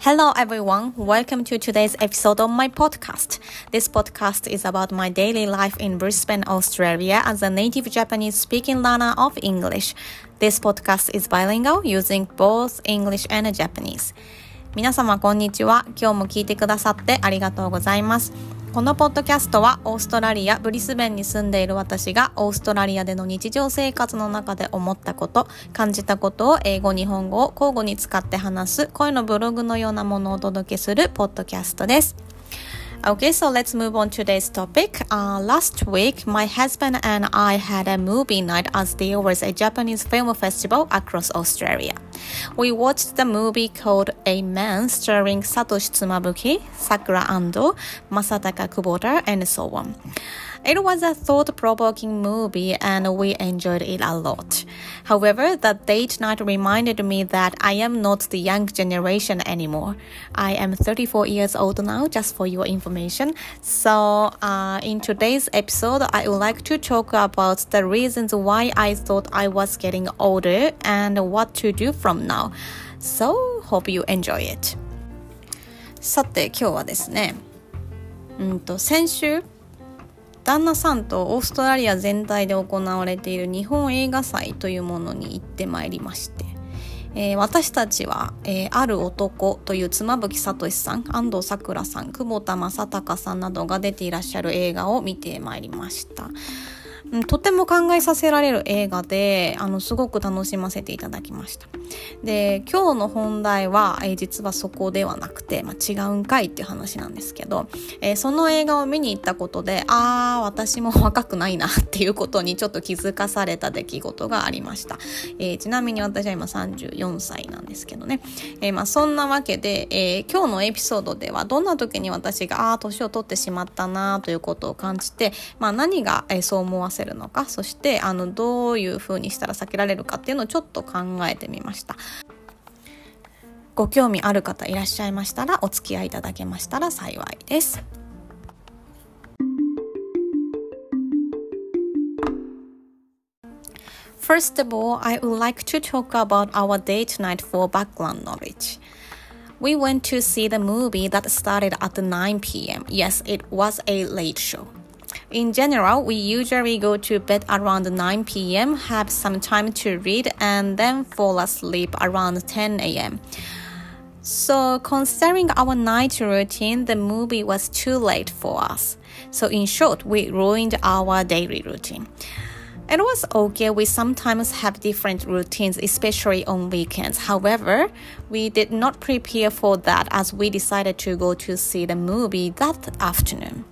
Hello everyone, welcome to today's episode of my podcast. This podcast is about my daily life in Brisbane, Australia as a native Japanese speaking learner of English. This podcast is bilingual using both English and Japanese. 皆様こんにちは。今日も聞いてくださってありがとうございます。 このポッドキャストはオーストラリア・ブリスベンに住んでいる私がオーストラリアでの日常生活の中で思ったこと、感じたことを英語、日本語を交互に使って話す声のブログのようなものをお届けするポッドキャストです。Okay, so let's move on to today's topic. Uh, last week, my husband and I had a movie night as there was a Japanese film festival across Australia. We watched the movie called A Man starring Satoshi Tsumabuki, Sakura Ando, Masataka Kubota, and so on. It was a thought provoking movie and we enjoyed it a lot. However, the date night reminded me that I am not the young generation anymore. I am 34 years old now, just for your information. So, uh, in today's episode, I would like to talk about the reasons why I thought I was getting older and what to do from now. So, hope you enjoy it. さて今日はですね、うんと先週旦那さんとオーストラリア全体で行われている日本映画祭というものに行ってまいりまして、えー、私たちは、えー、ある男という妻夫木聡さん安藤サクラさん久保田正孝さんなどが出ていらっしゃる映画を見てまいりました。とても考えさせられる映画で、あの、すごく楽しませていただきました。で、今日の本題は、えー、実はそこではなくて、まあ、違うんかいっていう話なんですけど、えー、その映画を見に行ったことで、ああ、私も若くないなっていうことにちょっと気づかされた出来事がありました。えー、ちなみに私は今34歳なんですけどね。えまあ、そんなわけで、え今日のエピソードではどんな時に私が、ああ、年を取ってしまったなということを感じて、まあ、何が、えそう思わせせるのかそしてあのどういうふうにしたら避けられるかっていうのをちょっと考えてみましたご興味ある方いらっしゃいましたらお付き合いいただけましたら幸いです First of all, I would like to talk about our date night for background knowledge. We went to see the movie that started at 9 p.m. Yes, it was a late show. In general, we usually go to bed around 9 p.m., have some time to read, and then fall asleep around 10 a.m. So, considering our night routine, the movie was too late for us. So, in short, we ruined our daily routine. It was okay. We sometimes have different routines, especially on weekends. However, we did not prepare for that as we decided to go to see the movie that afternoon.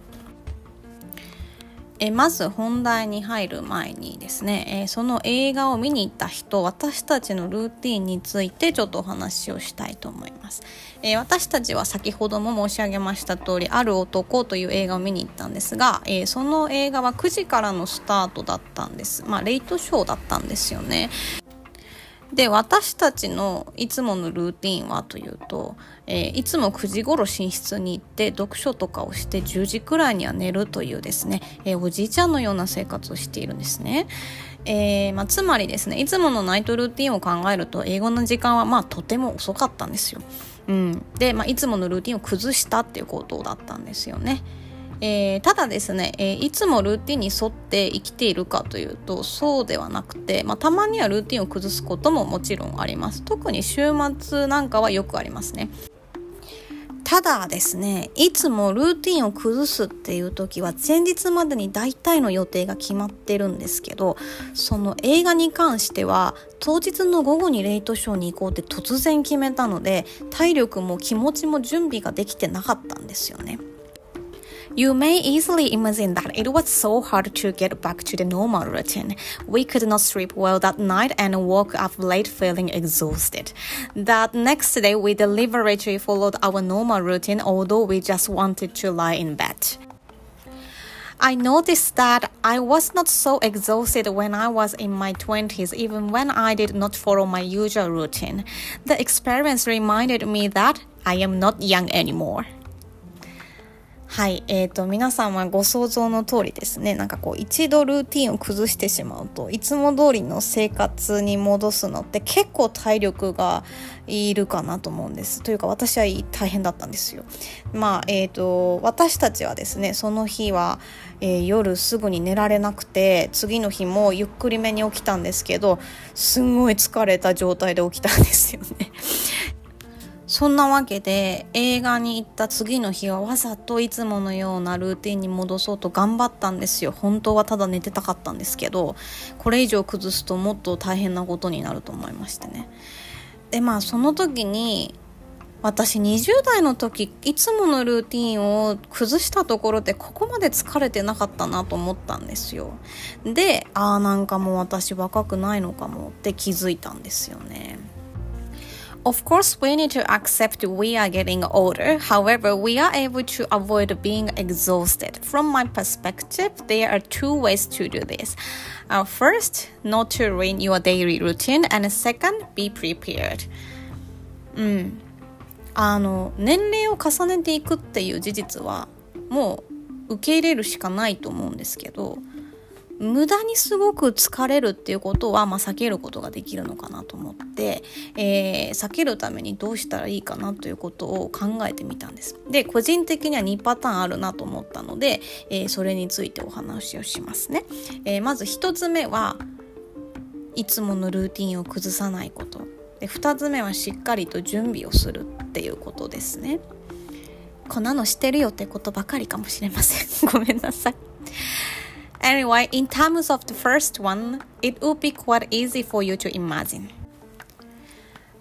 えまず本題に入る前にですね、えその映画を見に行った人私たちのルーティンについてちょっとお話をしたいと思います、え私たちは先ほども申し上げました通り「ある男」という映画を見に行ったんですが、えその映画は9時からのスタートだったんです。まあレイトショーだったんですよね。で私たちのいつものルーティンはというと、えー、いつも9時頃寝室に行って読書とかをして10時くらいには寝るというですね、えー、おじいちゃんのような生活をしているんですね。えーまあ、つまりですねいつものナイトルーティンを考えると英語の時間はまあとても遅かったんですよ。うん、で、まあ、いつものルーティンを崩したっていうことだったんですよね。えー、ただですね、えー、いつもルーティンに沿って生きているかというとそうではなくて、まあ、たまにはルーティンを崩すことももちろんあります特に週末なんかはよくありますねただですね、いつもルーティンを崩すっていう時は前日までに大体の予定が決まってるんですけど、その映画に関しては当日の午後にレイトショーに行こうって突然決めたので、体力も気持ちも準備ができてなかったんですよね。You may easily imagine that it was so hard to get back to the normal routine. We could not sleep well that night and woke up late feeling exhausted. That next day, we deliberately followed our normal routine, although we just wanted to lie in bed. I noticed that I was not so exhausted when I was in my 20s, even when I did not follow my usual routine. The experience reminded me that I am not young anymore. はい、えーと、皆さんはご想像の通りですね。なんかこう一度ルーティンを崩してしまうといつも通りの生活に戻すのって結構体力がいるかなと思うんです。というか私は大変だったんですよ。まあえーと、私たちはですねその日は、えー、夜すぐに寝られなくて次の日もゆっくりめに起きたんですけどすんごい疲れた状態で起きたんですよね。そんなわけで映画に行った次の日はわざといつものようなルーティンに戻そうと頑張ったんですよ。本当はただ寝てたかったんですけどこれ以上崩すともっと大変なことになると思いましてね。でまあその時に私20代の時いつものルーティンを崩したところでここまで疲れてなかったなと思ったんですよ。でああなんかもう私若くないのかもって気づいたんですよね。Of course, we need to accept we are getting older. However, we are able to avoid being exhausted. From my perspective, there are two ways to do this. Uh, first, not to ruin your daily routine, and second, be prepared. うん、あの年齢を重ねていくっていう事実はもう受け入れるしかないと思うんですけど 無駄にすごく疲れるっていうことは、まあ、避けることができるのかなと思って、えー、避けるためにどうしたらいいかなということを考えてみたんです。で個人的には2パターンあるなと思ったので、えー、それについてお話をしますね。えー、まず1つ目はいつものルーティンを崩さないことで2つ目はしっかりと準備をするっていうことですね。こんなのしてるよってことばかりかもしれません。ごめんなさい。Anyway, in terms of the first one, it would be quite easy for you to imagine.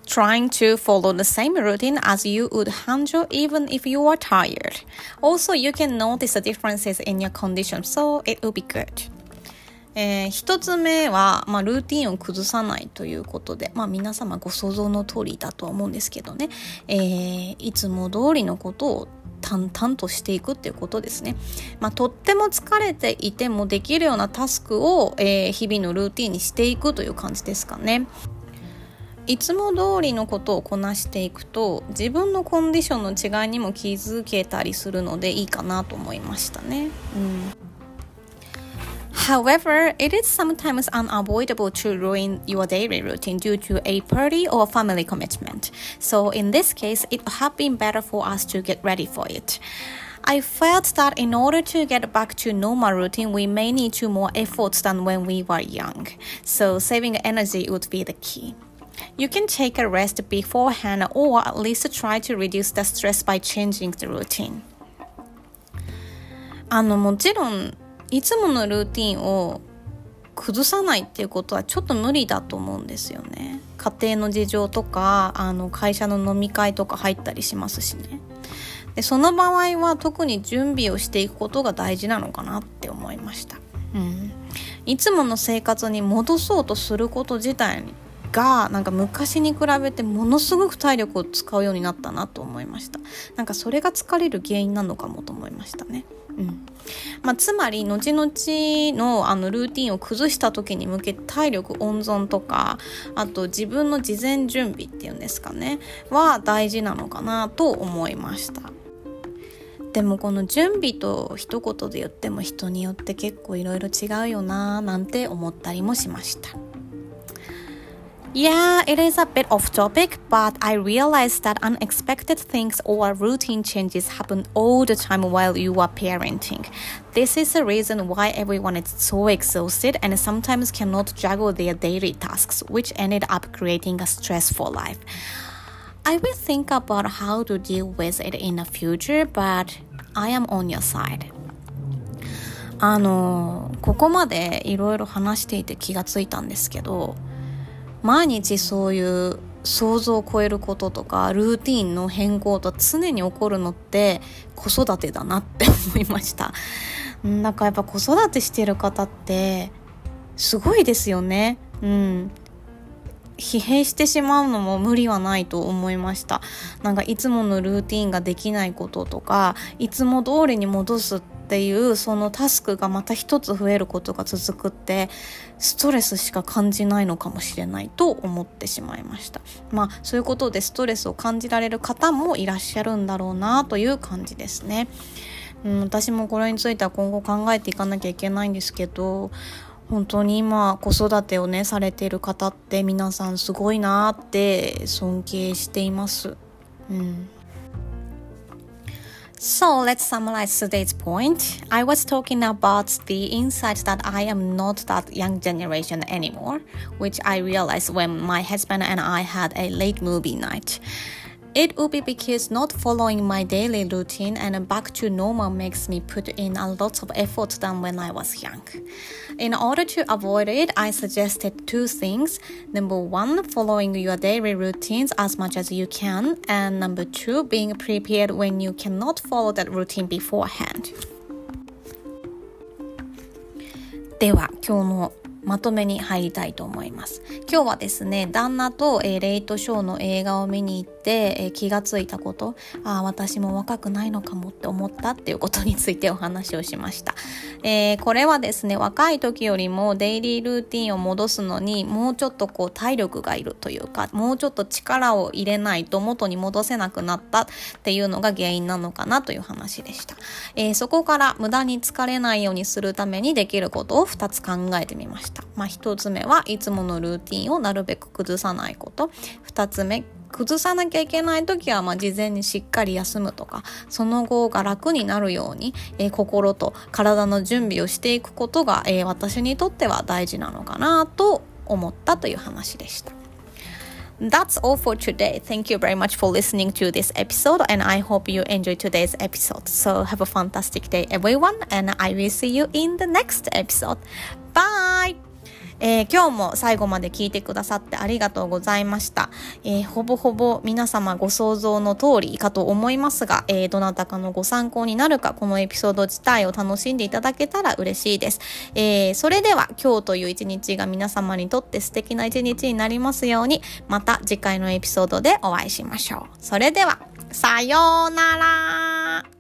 Trying to follow the same routine as you would handle even if you are tired. Also, you can notice the differences in your condition, so it will be good. えー、一つ目は、まあ、ルーティンを崩さないということで、まあ、皆様ご想像の通りだとは思うんですけどね、えー、いつも通りのことを淡々としていくっていうことですね。まあ、とっても疲れていてもできるようなタスクを、えー、日々のルーティンにしていくという感じですかね。いつも通りのことをこなしていくと自分のコンディションの違いにも気づけたりするのでいいかなと思いましたね。うん However, it is sometimes unavoidable to ruin your daily routine due to a party or family commitment. So, in this case, it would have been better for us to get ready for it. I felt that in order to get back to normal routine, we may need to more efforts than when we were young. So, saving energy would be the key. You can take a rest beforehand or at least try to reduce the stress by changing the routine. あのもちろん いつものルーティンを崩さないっていうことはちょっと無理だと思うんですよね。家庭の事情とかあの会社の飲み会とか入ったりしますしね。でその場合は特に準備をしていくことが大事なのかなって思いました、うん、いつもの生活に戻そうとすること自体がなんか昔に比べてものすごく体力を使うようになったなと思いました。なんかそれが疲れる原因なのかもと思いましたね。うん。まあ、つまり後々のあのルーティンを崩した時に向けて体力温存とかあと自分の事前準備っていうんですかねは大事なのかなと思いました。でもこの準備と一言で言っても人によって結構いろいろ違うよななんて思ったりもしました。Yeah, it is a bit off topic, but I realized that unexpected things or routine changes happen all the time while you are parenting. This is the reason why everyone is so exhausted and sometimes cannot juggle their daily tasks, which ended up creating a stressful life. I will think about how to deal with it in the future, but I am on your side. あのここまでいろいろ話していて気がついたんですけど 毎日そういう想像を超えることとかルーティンの変更と常に起こるのって子育てだなって思いました。なんかやっぱ子育てしてる方ってすごいですよね。うん。疲弊してしまうのも無理はないと思いました。なんかいつものルーティンができないこととかいつも通りに戻すってていうそのタスクがまた一つ増えることが続くってストレスしか感じないのかもしれないと思ってしまいました。まあそういうことでストレスを感じられる方もいらっしゃるんだろうなという感じですね。うん、私もこれについては今後考えていかなきゃいけないんですけど本当に今子育てをねされている方って皆さんすごいなって尊敬しています。うん。So let's summarize today's point. I was talking about the insight that I am not that young generation anymore, which I realized when my husband and I had a late movie night. It would be because not following my daily routine and back to normal makes me put in a lot of effort than when I was young. In order to avoid it, I suggested two things. Number one, following your daily routines as much as you can, and number two, being prepared when you cannot follow that routine beforehand. では今日のまとめに入りたいと思います。今日はですね、旦那と、えー、レイトショーの映画を見に行って、 え、気がついたこと、ああ、私も若くないのかもって思ったっていうことについてお話をしました。えー、これはですね、若い時よりもデイリールーティンを戻すのにもうちょっとこう体力がいるというか、もうちょっと力を入れないと元に戻せなくなったっていうのが原因なのかなという話でした。えそこから無駄に疲れないようにするためにできることを2つ考えてみました。まあ、1つ目はいつものルーティンをなるべく崩さないこと。2つ目、崩さなきゃいけない時は、まあ、事前にしっかり休むとか、その後が楽になるように、えー、心と体の準備をしていくことが、えー、私にとっては大事なのかなと思ったという話でした。That's all for today. Thank you very much for listening to this episode, and I hope you enjoyed today's episode. So, have a fantastic day, everyone, and I will see you in the next episode. Bye! えー、今日も最後まで聞いてくださってありがとうございました。えー、ほぼほぼ皆様ご想像の通りかと思いますが、えー、どなたかのご参考になるか、このエピソード自体を楽しんでいただけたら嬉しいです。えそれでは今日という一日が皆様にとって素敵な一日になりますように、また次回のエピソードでお会いしましょう。それでは、さようなら